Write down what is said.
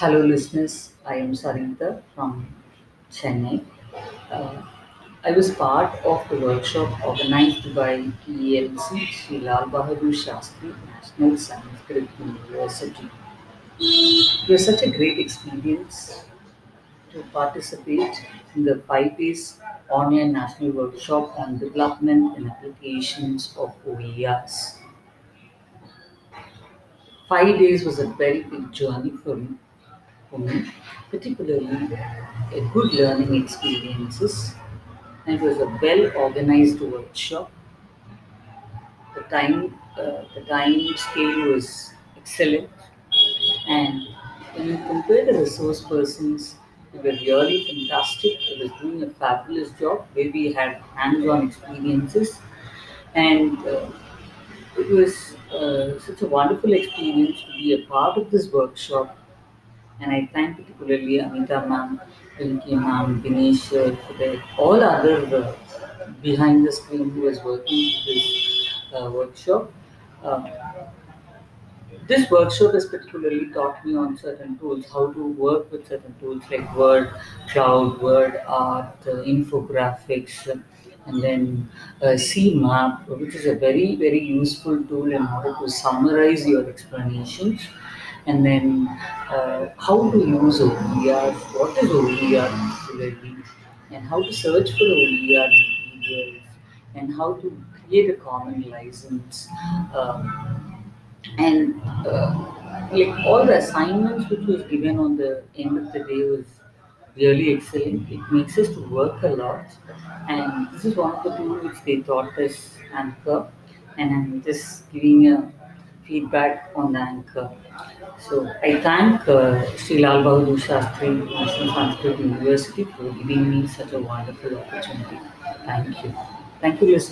Hello, listeners. I am Sarita from Chennai. Uh, I was part of the workshop organized by ELC Sri Lal Bahadur Shastri National Sanskrit University. It was such a great experience to participate in the five days online national workshop on development and applications of OERs. Five days was a very big journey for me, me particularly a good learning experiences and it was a well organized workshop. The time uh, the time scale was excellent and when you compare the resource persons, they were really fantastic. They were doing a fabulous job where we had hands-on experiences and uh, it was uh, such a wonderful experience to be a part of this workshop and I thank particularly Amita ma'am, Pinky ma'am, Dinesh uh, all other uh, behind the screen who was working this uh, workshop. Uh, this workshop has particularly taught me on certain tools, how to work with certain tools like Word, Cloud, Word Art, uh, infographics, and then uh, CMAP, which is a very, very useful tool in order to summarize your explanations. And then uh, how to use OER, what is OER and how to search for OER materials, and how to create a common license. Um, and uh, like all the assignments which was given on the end of the day was really excellent. It makes us to work a lot, and this is one of the tools which they taught us Anchor, and I'm just giving a feedback on the Anchor. So I thank uh, Sri Lal Bahadur Shastri National Sanskrit University for giving me such a wonderful opportunity. Thank you. Thank you, listeners.